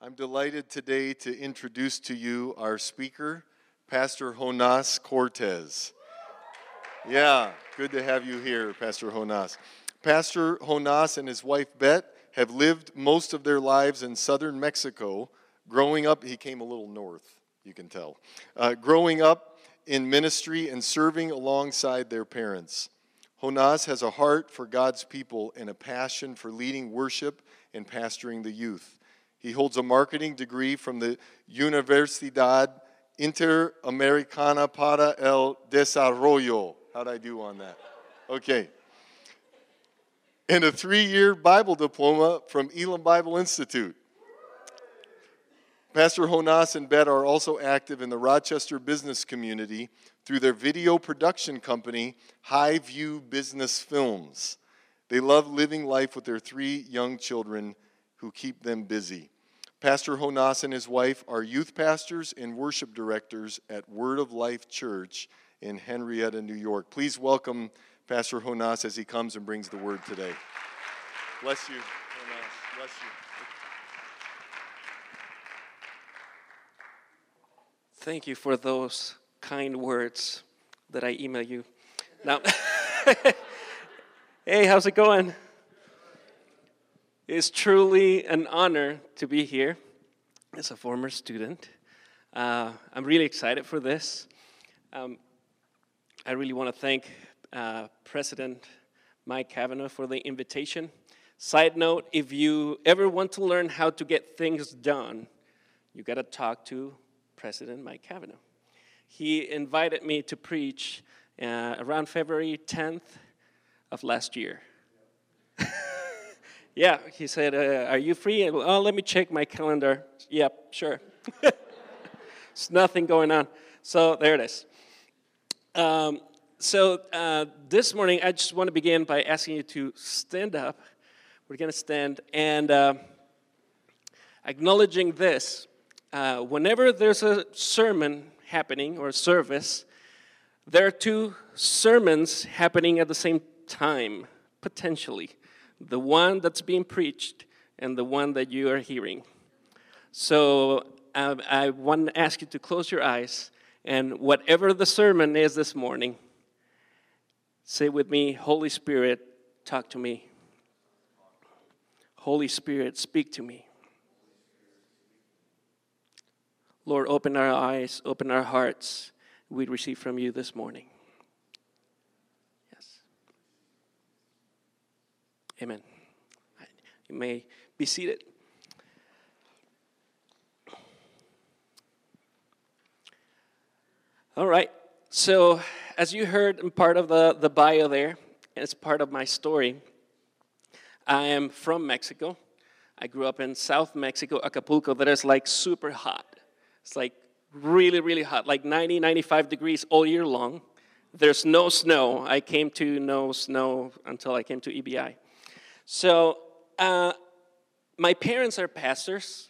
I'm delighted today to introduce to you our speaker, Pastor Jonas Cortez. Yeah, good to have you here, Pastor Jonas. Pastor Jonas and his wife Bet have lived most of their lives in southern Mexico. Growing up, he came a little north, you can tell. Uh, growing up in ministry and serving alongside their parents. Jonas has a heart for God's people and a passion for leading worship and pastoring the youth. He holds a marketing degree from the Universidad Interamericana para el Desarrollo. How'd I do on that? Okay. And a three year Bible diploma from Elim Bible Institute. Pastor Jonas and Bet are also active in the Rochester business community through their video production company, High View Business Films. They love living life with their three young children who keep them busy. Pastor Honas and his wife are youth pastors and worship directors at Word of Life Church in Henrietta, New York. Please welcome Pastor Honas as he comes and brings the word today. Bless you, Jonas. Bless you. Thank you for those kind words that I email you. Now, hey, how's it going? It's truly an honor to be here as a former student. Uh, I'm really excited for this. Um, I really want to thank uh, President Mike Cavanaugh for the invitation. Side note if you ever want to learn how to get things done, you got to talk to President Mike Cavanaugh. He invited me to preach uh, around February 10th of last year. Yeah, he said, uh, Are you free? Oh, let me check my calendar. Yep, sure. There's nothing going on. So there it is. Um, so uh, this morning, I just want to begin by asking you to stand up. We're going to stand and uh, acknowledging this. Uh, whenever there's a sermon happening or service, there are two sermons happening at the same time, potentially the one that's being preached and the one that you are hearing. So I, I want to ask you to close your eyes and whatever the sermon is this morning, say with me, Holy Spirit, talk to me. Holy Spirit, speak to me. Lord, open our eyes, open our hearts. We receive from you this morning. Amen. You may be seated. All right. So, as you heard in part of the, the bio there, and it's part of my story, I am from Mexico. I grew up in South Mexico, Acapulco, that is like super hot. It's like really, really hot, like 90, 95 degrees all year long. There's no snow. I came to no snow until I came to EBI. So, uh, my parents are pastors.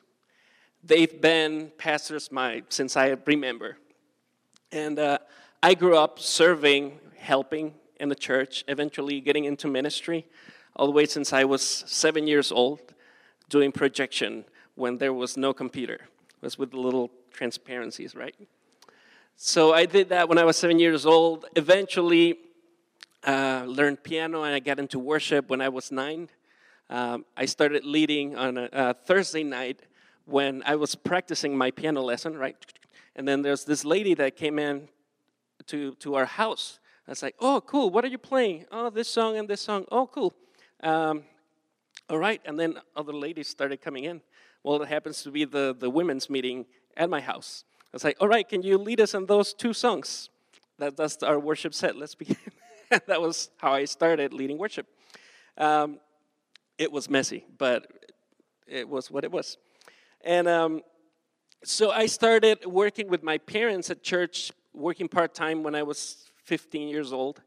They've been pastors my, since I remember. And uh, I grew up serving, helping in the church, eventually getting into ministry, all the way since I was seven years old, doing projection when there was no computer. It was with the little transparencies, right? So I did that when I was seven years old. Eventually, uh, learned piano and I got into worship when I was nine. Um, I started leading on a, a, Thursday night when I was practicing my piano lesson, right? And then there's this lady that came in to, to our house. I was like, oh, cool, what are you playing? Oh, this song and this song. Oh, cool. Um, all right, and then other ladies started coming in. Well, it happens to be the, the women's meeting at my house. I was like, all right, can you lead us in those two songs? That, that's our worship set. Let's begin. that was how I started leading worship. Um, it was messy, but it was what it was. And um, so I started working with my parents at church, working part time when I was 15 years old.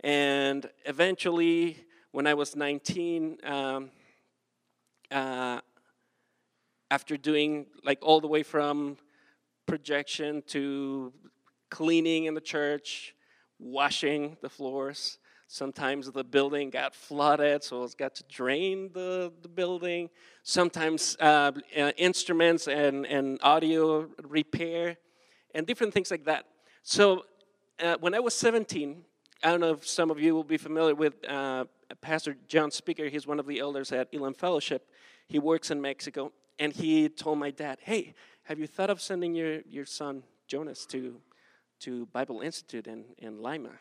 And eventually, when I was 19, um, uh, after doing like all the way from projection to cleaning in the church, washing the floors, Sometimes the building got flooded, so it's got to drain the, the building. Sometimes uh, uh, instruments and, and audio repair, and different things like that. So uh, when I was 17, I don't know if some of you will be familiar with uh, Pastor John Speaker. He's one of the elders at Elim Fellowship. He works in Mexico, and he told my dad, "Hey, have you thought of sending your, your son Jonas to to Bible Institute in, in Lima?"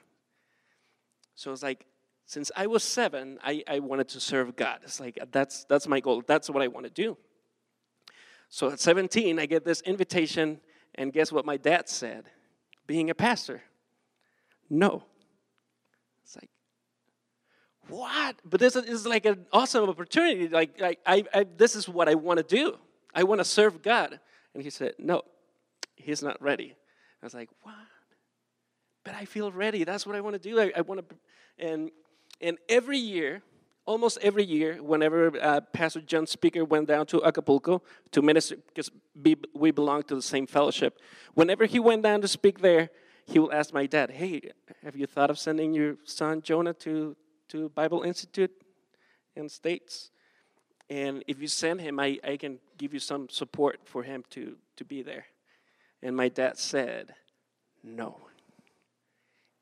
So it's like, since I was seven, I, I wanted to serve God. It's like that's that's my goal. That's what I want to do. So at 17, I get this invitation, and guess what my dad said? Being a pastor. No. It's like, what? But this is like an awesome opportunity. Like, like I, I, this is what I want to do. I want to serve God. And he said, no, he's not ready. I was like, what? But I feel ready. That's what I want to do. I, I want to, and and every year, almost every year, whenever uh, Pastor John Speaker went down to Acapulco to minister, because we belong to the same fellowship, whenever he went down to speak there, he will ask my dad, "Hey, have you thought of sending your son Jonah to to Bible Institute in States?" And if you send him, I, I can give you some support for him to, to be there. And my dad said, No.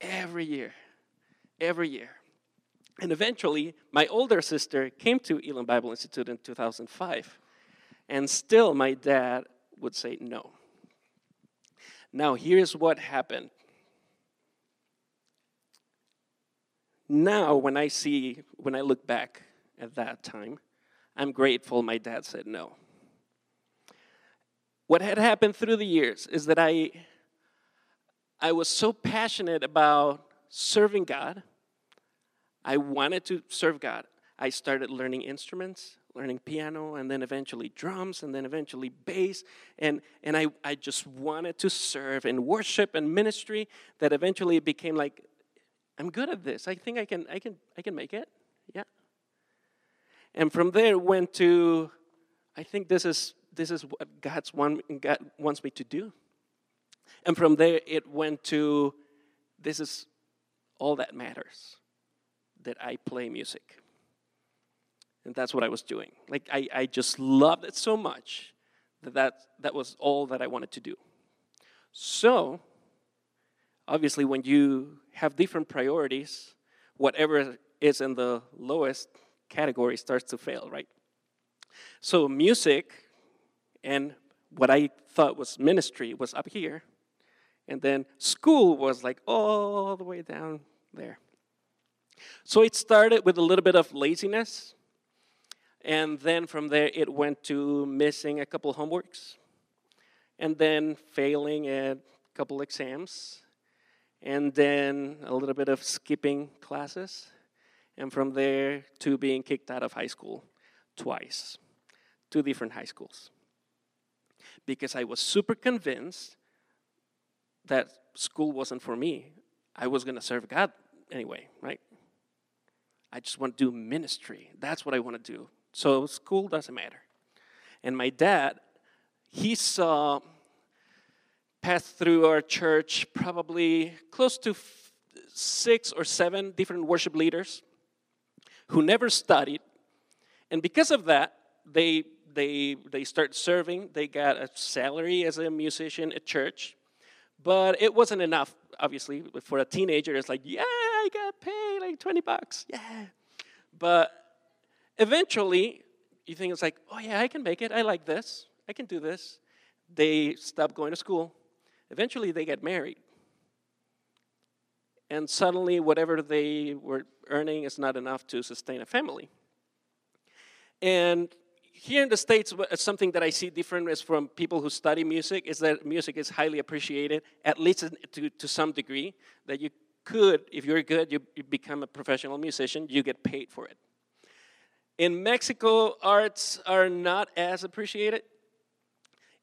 Every year, every year. And eventually, my older sister came to Elim Bible Institute in 2005. And still, my dad would say no. Now, here's what happened. Now, when I see, when I look back at that time, I'm grateful my dad said no. What had happened through the years is that I, I was so passionate about serving God. I wanted to serve God. I started learning instruments learning piano and then eventually drums and then eventually bass and, and I, I just wanted to serve in worship and ministry that eventually it became like i'm good at this i think i can i can i can make it yeah and from there went to i think this is this is what god's one god wants me to do and from there it went to this is all that matters that i play music and that's what I was doing. Like, I, I just loved it so much that, that that was all that I wanted to do. So, obviously, when you have different priorities, whatever is in the lowest category starts to fail, right? So, music and what I thought was ministry was up here, and then school was like all the way down there. So, it started with a little bit of laziness. And then from there, it went to missing a couple homeworks, and then failing at a couple exams, and then a little bit of skipping classes, and from there to being kicked out of high school twice, two different high schools. Because I was super convinced that school wasn't for me. I was going to serve God anyway, right? I just want to do ministry. That's what I want to do. So school doesn't matter. And my dad, he saw pass through our church probably close to six or seven different worship leaders who never studied. And because of that, they they they start serving. They got a salary as a musician at church, but it wasn't enough. Obviously, for a teenager, it's like, yeah, I got paid like twenty bucks, yeah. But Eventually, you think it's like, oh yeah, I can make it. I like this. I can do this. They stop going to school. Eventually, they get married. And suddenly, whatever they were earning is not enough to sustain a family. And here in the States, uh, something that I see different is from people who study music is that music is highly appreciated, at least to, to some degree, that you could, if you're good, you, you become a professional musician, you get paid for it. In Mexico, arts are not as appreciated.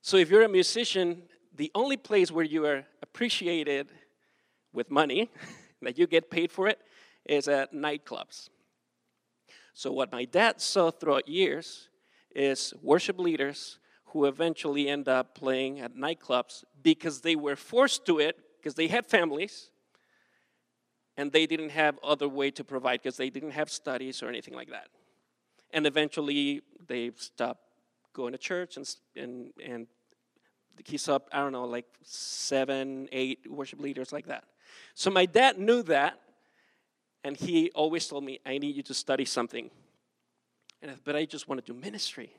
So if you're a musician, the only place where you are appreciated with money, that you get paid for it, is at nightclubs. So what my dad saw throughout years is worship leaders who eventually end up playing at nightclubs because they were forced to it because they had families and they didn't have other way to provide because they didn't have studies or anything like that. And eventually, they stopped going to church and and and he's up. I don't know, like seven, eight worship leaders like that. So my dad knew that, and he always told me, "I need you to study something." And I, but I just want to do ministry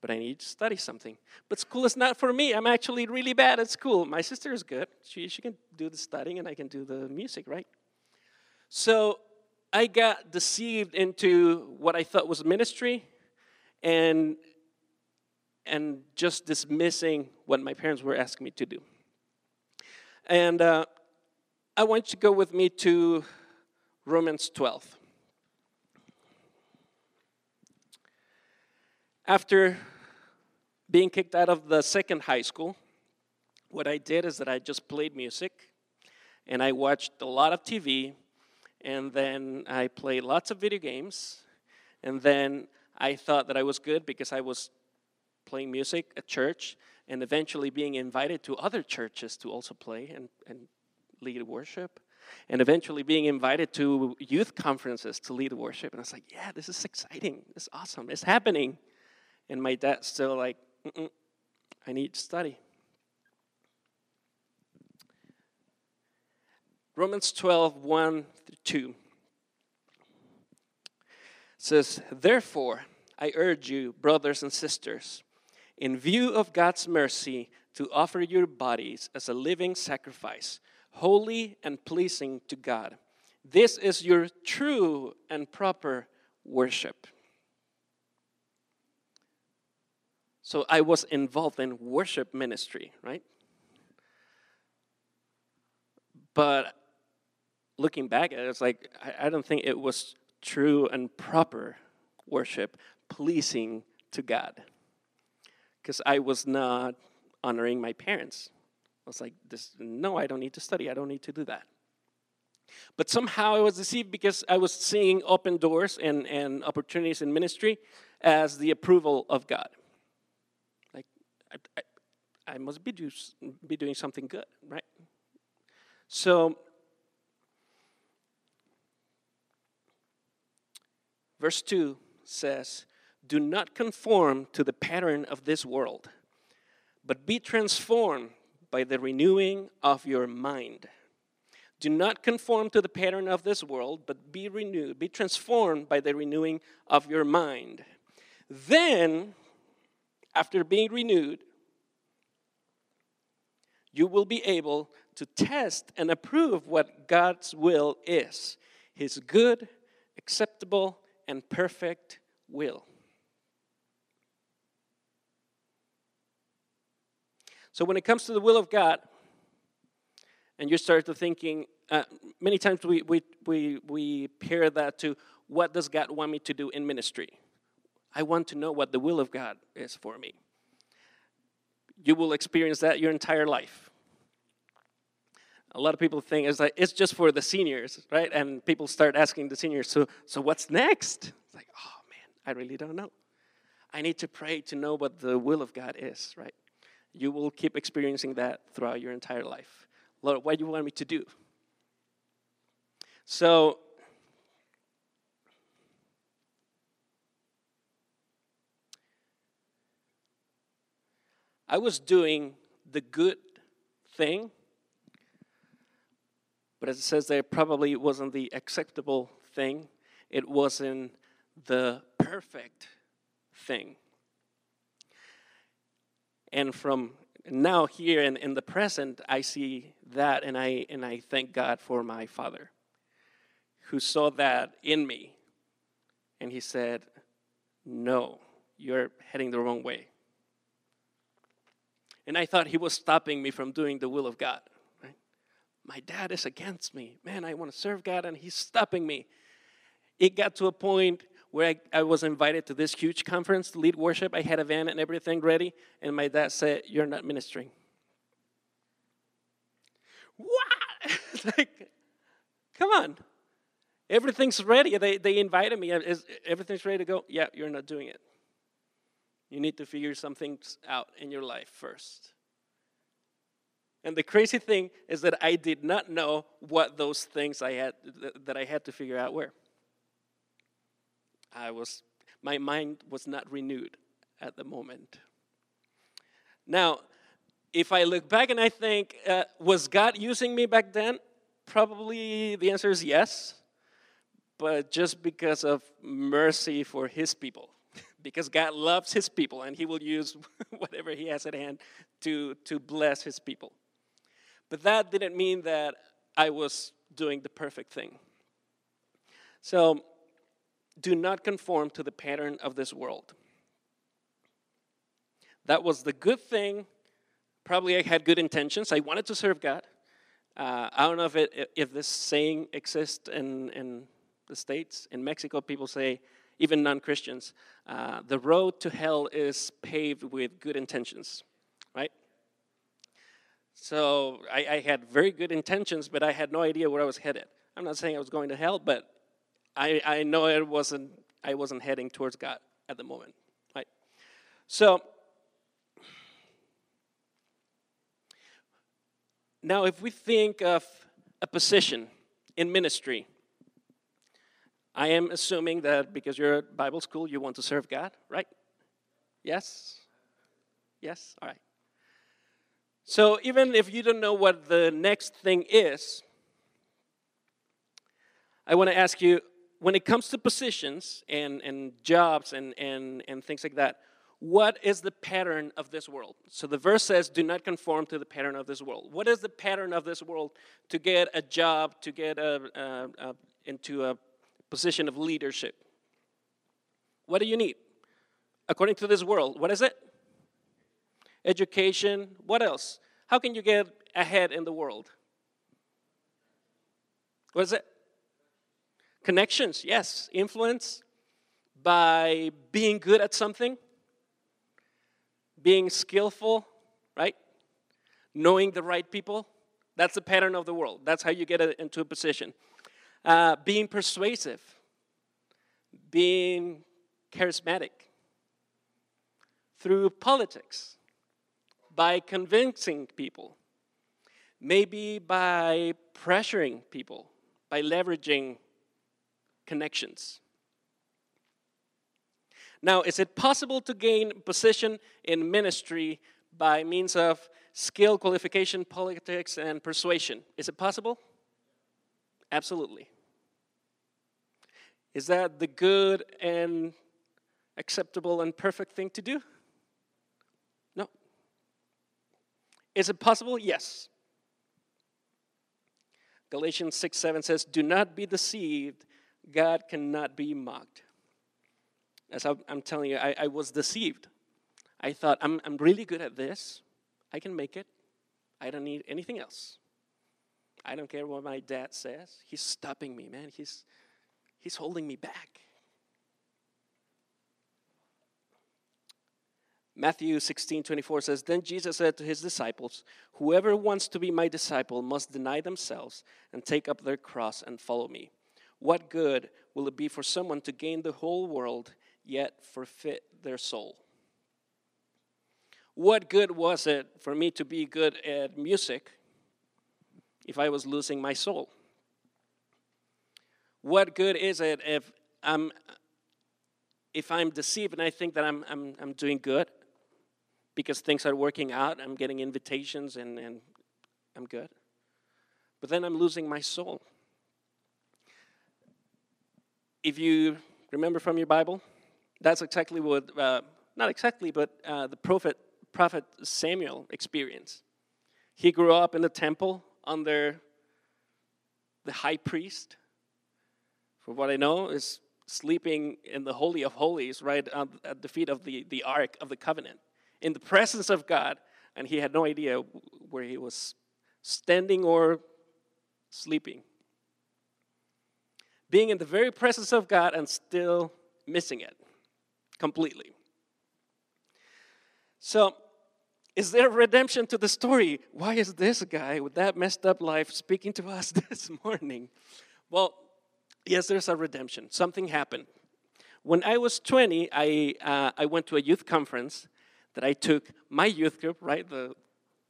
but I need to study something. But school is not for me. I'm actually really bad at school. My sister is good. She, she can do the studying and I can do the music, right? So I got deceived into what I thought was ministry and, and just dismissing what my parents were asking me to do. And uh, I want you to go with me to Romans 12. After being kicked out of the second high school, what I did is that I just played music and I watched a lot of TV and then I played lots of video games and then I thought that I was good because I was playing music at church and eventually being invited to other churches to also play and, and lead worship and eventually being invited to youth conferences to lead worship. And I was like yeah this is exciting. It's awesome. It's happening and my dad's still like, I need to study. Romans 12, 1 2 says, Therefore, I urge you, brothers and sisters, in view of God's mercy, to offer your bodies as a living sacrifice, holy and pleasing to God. This is your true and proper worship. So I was involved in worship ministry, right? But looking back at it, it's like, I, I don't think it was true and proper worship, pleasing to God. Because I was not honoring my parents. I was like, this, no, I don't need to study. I don't need to do that. But somehow I was deceived because I was seeing open doors and, and opportunities in ministry as the approval of God. I, I, I must be, do, be doing something good, right? So, verse 2 says, Do not conform to the pattern of this world, but be transformed by the renewing of your mind. Do not conform to the pattern of this world, but be renewed, be transformed by the renewing of your mind. Then after being renewed, you will be able to test and approve what God's will is His good, acceptable, and perfect will. So, when it comes to the will of God, and you start to thinking, uh, many times we, we, we, we pair that to what does God want me to do in ministry? I want to know what the will of God is for me. You will experience that your entire life. A lot of people think it's like it's just for the seniors, right? And people start asking the seniors, so so what's next? It's like, oh man, I really don't know. I need to pray to know what the will of God is, right? You will keep experiencing that throughout your entire life. Lord, what do you want me to do? So I was doing the good thing, but as it says there, probably it wasn't the acceptable thing, it wasn't the perfect thing. And from now here in, in the present, I see that and I and I thank God for my father who saw that in me. And he said, No, you're heading the wrong way. And I thought he was stopping me from doing the will of God. Right? My dad is against me. Man, I want to serve God, and he's stopping me. It got to a point where I, I, was invited to this huge conference to lead worship. I had a van and everything ready, and my dad said, You're not ministering. What? like, come on. Everything's ready. They, they invited me. Everything's ready to go. Yeah, you're not doing it. You need to figure some things out in your life first. And the crazy thing is that I did not know what those things I had that I had to figure out were. I was my mind was not renewed at the moment. Now, if I look back and I think, uh, was God using me back then? Probably the answer is yes, but just because of mercy for His people. Because God loves His people and He will use whatever He has at hand to, to bless His people. But that didn't mean that I was doing the perfect thing. So, do not conform to the pattern of this world. That was the good thing. Probably I had good intentions. I wanted to serve God. Uh, I don't know if, it, if this saying exists in, in the States. In Mexico, people say, even non Christians, uh, the road to hell is paved with good intentions, right? So I, I, had very good intentions, but I had no idea where I was headed. I'm not saying I was going to hell, but I, I know it wasn't, I wasn't heading towards God at the moment. Right? So, now if we think of a position in ministry, I am assuming that because you're at Bible school, you want to serve God, right? Yes? Yes? All right. So even if you don't know what the next thing is, I want to ask you when it comes to positions and, and jobs and, and, and things like that, what is the pattern of this world? So the verse says, do not conform to the pattern of this world. What is the pattern of this world to get a job, to get a, a, a, into a position of leadership? What do you need? According to this world, what is it? Education. What else? How can you get ahead in the world? What is it? Connections, yes. Influence by being good at something, being skillful, right? Knowing the right people. That's the pattern of the world. That's how you get into a position. Uh, being persuasive, being charismatic through politics, by convincing people, maybe by pressuring people, by leveraging connections. Now, is it possible to gain position in ministry by means of skill, qualification, politics, and persuasion? Is it possible? Absolutely. Is that the good and acceptable and perfect thing to do? No. Is it possible? Yes. Galatians 6 7 says, Do not be deceived. God cannot be mocked. As I'm telling you, I, I was deceived. I thought, I'm, I'm really good at this. I can make it. I don't need anything else. I don't care what my dad says. He's stopping me, man. He's, he's holding me back. Matthew 16, 24 says, Then Jesus said to his disciples, Whoever wants to be my disciple must deny themselves and take up their cross and follow me. What good will it be for someone to gain the whole world yet forfeit their soul? What good was it for me to be good at music if I was losing my soul? What good is it if I'm if I'm deceived and I think that I'm, I'm, I'm doing good because things are working out, I'm getting invitations and, and I'm good. But then I'm losing my soul if you remember from your Bible, that's exactly what, uh, not exactly, but uh, the prophet, prophet Samuel experienced. He grew up in the temple under the high priest. For what I know, is sleeping in the Holy of Holies, right at the feet of the, the Ark of the Covenant, in the presence of God, and he had no idea where he was standing or sleeping being in the very presence of God and still missing it completely. So, is there redemption to the story? Why is this guy with that messed up life speaking to us this morning? Well, yes, there's a redemption. Something happened. When I was 20, I, uh, I went to a youth conference that I took my youth group, right, the,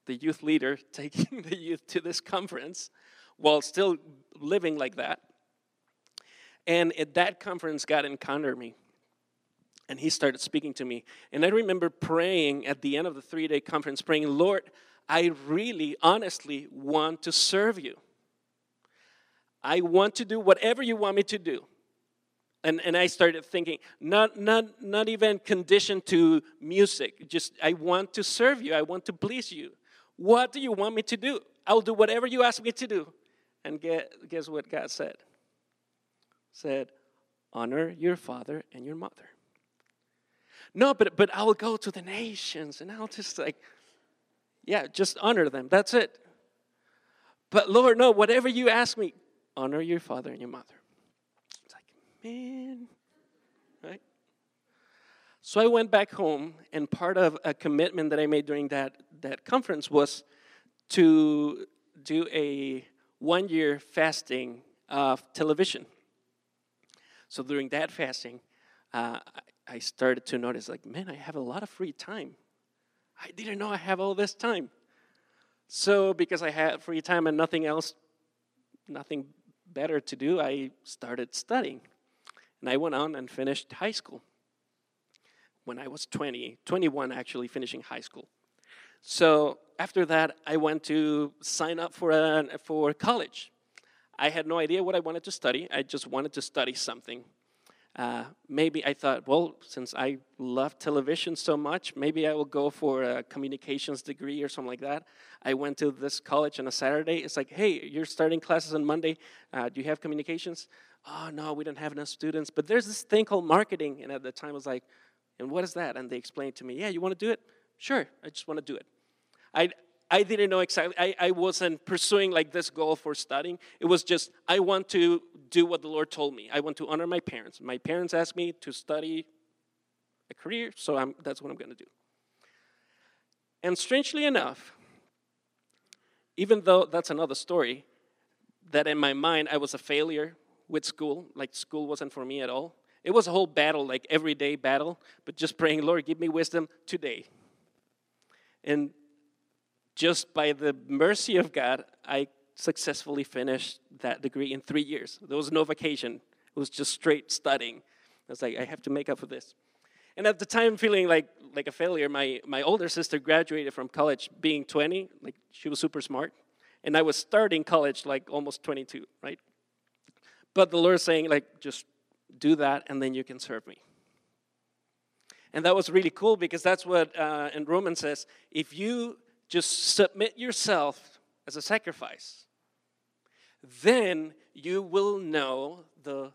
the youth leader taking the youth to this conference while still living like that. And at that conference, God encountered me. And he started speaking to me. And I remember praying at the end of the three day conference, praying, Lord, I really, honestly want to serve you. I want to do whatever you want me to do. And, and I started thinking, not, not, not even conditioned to music, just I want to serve you, I want to please you. What do you want me to do? I'll do whatever you ask me to do. And get, guess what God said? Said, honor your father and your mother. No, but, but I'll go to the nations and I'll just like, yeah, just honor them. That's it. But Lord, no, whatever you ask me, honor your father and your mother It's like, man, right? So I went back home, and part of a commitment that I made during that, that conference was to do a one year fasting of television. So during that fasting, uh, I started to notice, like, man, I have a lot of free time. I didn't know I have all this time. So because I had free time and nothing else, nothing better to do, I started studying. And I went on and finished high school when I was 20, 21 actually, finishing high school. So after that, I went to sign up for, a, for college. I had no idea what I wanted to study. I just wanted to study something. Uh, maybe I thought, well, since I love television so much, maybe I will go for a communications degree or something like that. I went to this college on a Saturday. It's like, hey, you're starting classes on Monday. Uh, do you have communications? oh no, we don't have enough students. But there's this thing called marketing. And at the time I was like, and what is that? And they explained to me, yeah, you want to do it? Sure, I just want to do it. I, I didn't know exactly, I, I wasn't pursuing like this goal for studying. It was just, I want to do what the Lord told me. I want to honor my parents. My parents asked me to study a career, so I'm, that's what I'm going to do. And strangely enough, even though that's another story, that in my mind I was a failure with school. Like school wasn't for me at all. It was a whole battle, like everyday battle, but just praying, Lord, give me wisdom today. And just by the mercy of God, I successfully finished that degree in three years. There was no vacation, it was just straight studying. I was like, I have to make up for this. And at the time, feeling like, like a failure, my, my older sister graduated from college being 20, like she was super smart. And I was starting college like almost 22, right? But the Lord saying, like, just do that and then you can serve me. And that was really cool because that's what uh, in Romans says if you just submit yourself as a sacrifice, then you will know the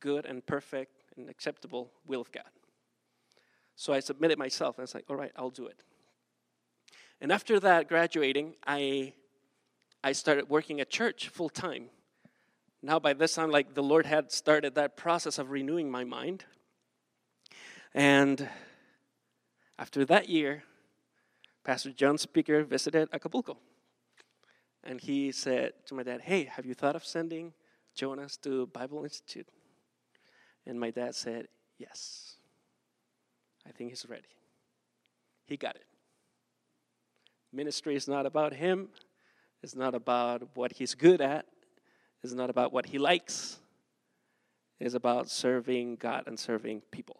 good and perfect and acceptable will of God. So I submitted myself and I was like, all right, I'll do it. And after that, graduating, I, I started working at church full time now by this time like the lord had started that process of renewing my mind and after that year pastor john speaker visited acapulco. And he said to my dad hey have you thought of sending jonas to bible institute? And my dad said yes. I think he's ready. He got it. Ministry is not about him. It's not about what he's good at. It's not about what he likes, it is about serving God and serving people.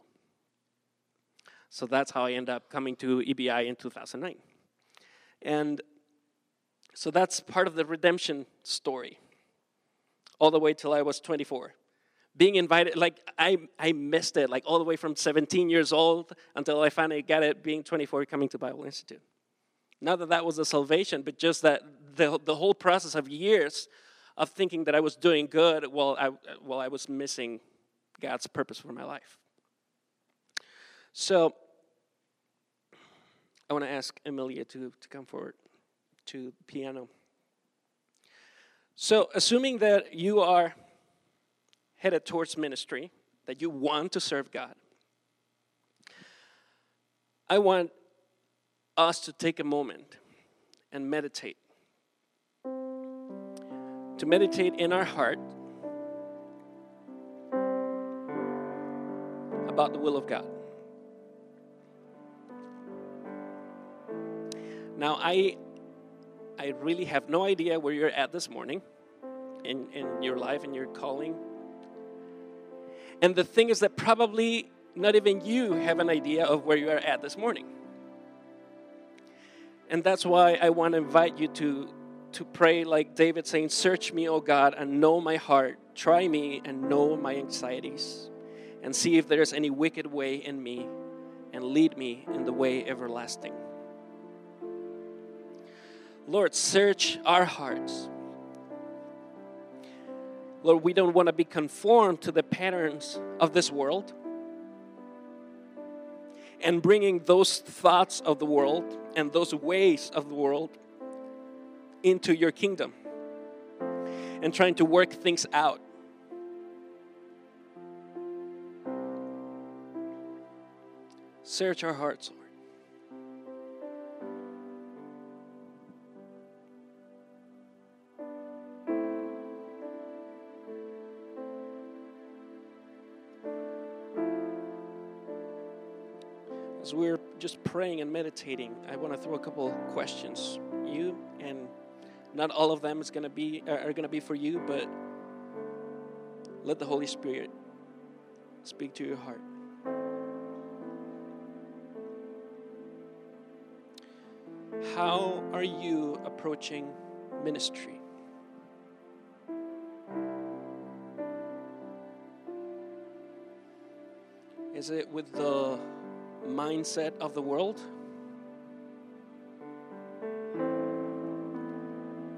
So that's how I end up coming to EBI in 2009. And so that's part of the redemption story, all the way till I was 24. Being invited, like I, I missed it, like all the way from 17 years old until I finally got it, being 24, coming to Bible Institute. Not that that was a salvation, but just that the, the whole process of years of thinking that I was doing good while I, while I was missing God's purpose for my life. So I want to ask Emilia to, to come forward to piano. So, assuming that you are headed towards ministry, that you want to serve God, I want us to take a moment and meditate to meditate in our heart about the will of God. Now, I, I really have no idea where you're at this morning in, in your life and your calling. And the thing is that probably not even you have an idea of where you are at this morning. And that's why I want to invite you to, to pray like David saying, Search me, O God, and know my heart. Try me and know my anxieties, and see if there is any wicked way in me, and lead me in the way everlasting. Lord, search our hearts. Lord, we don't want to be conformed to the patterns of this world and bringing those thoughts of the world and those ways of the world into your kingdom and trying to work things out. Search our hearts, Lord. Just praying and meditating, I want to throw a couple questions. You and not all of them is going to be are going to be for you, but let the Holy Spirit speak to your heart. How are you approaching ministry? Is it with the mindset of the world?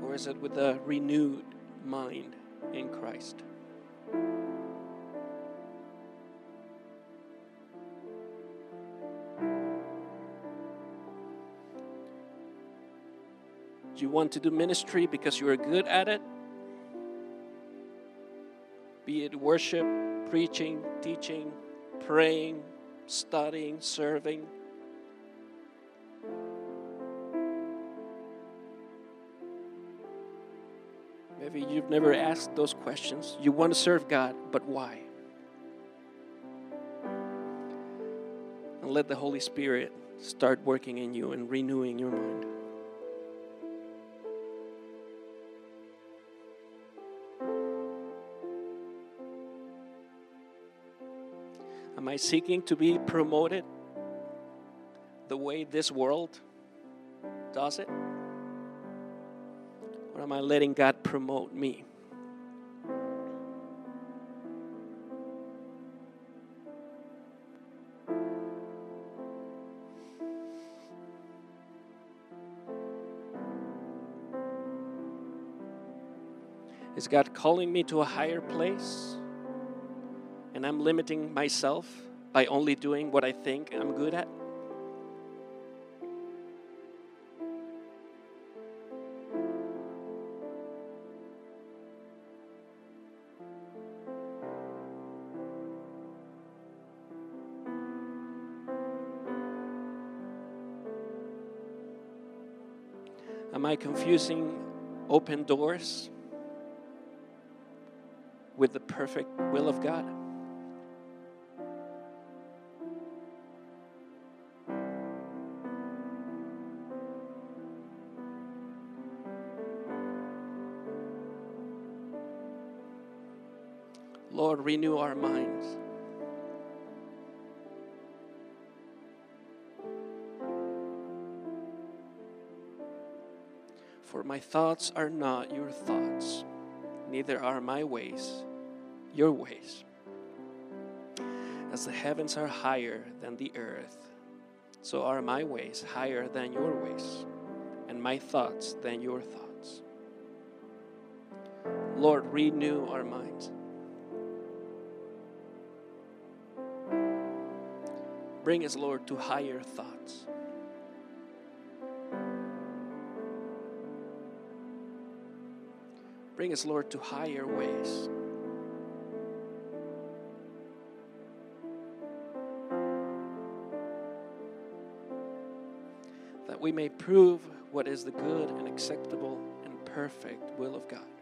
Or is it with a renewed mind in Christ? Do you want to do ministry because you are good at it? Be it worship, preaching, teaching, praying, studying, serving. Maybe you've never asked those questions. You want to serve God, but why? And let the Holy Spirit start working in you and renewing your mind. Am I seeking to be promoted the way this world does it? Or am I letting God promote me? Is God calling me to a higher place? And I'm limiting myself by only doing what I think I'm good at? Am I confusing open doors with the perfect will of God? Lord, renew our minds. For my thoughts are not your thoughts, neither are my ways your ways. As the heavens are higher than the earth, so are my ways higher than your ways, and my thoughts than your thoughts. Lord, renew our minds. Bring us, Lord, to higher thoughts. Bring us, Lord, to higher ways. That we may prove what is the good and acceptable and perfect will of God.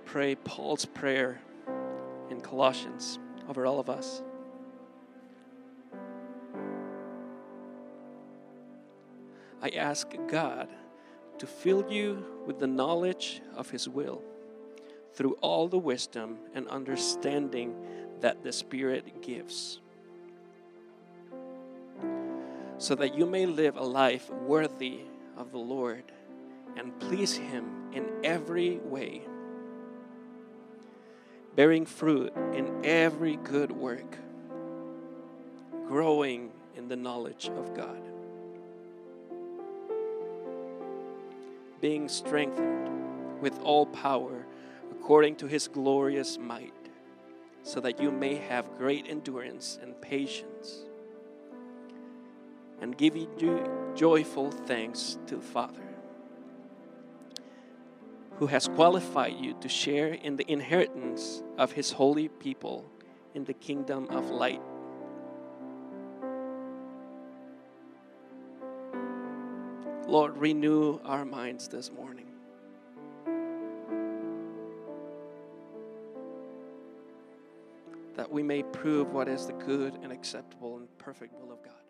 Pray Paul's prayer in Colossians over all of us. I ask God to fill you with the knowledge of His will through all the wisdom and understanding that the Spirit gives, so that you may live a life worthy of the Lord and please Him in every way, bearing fruit in every good work, growing in the knowledge of God, being strengthened with all power according to His glorious might, so that you may have great endurance and patience. And giving you joyful thanks to the Father who has qualified you to share in the inheritance of his holy people in the kingdom of light. Lord, renew our minds this morning. That we may prove what is the good and acceptable and perfect will of God.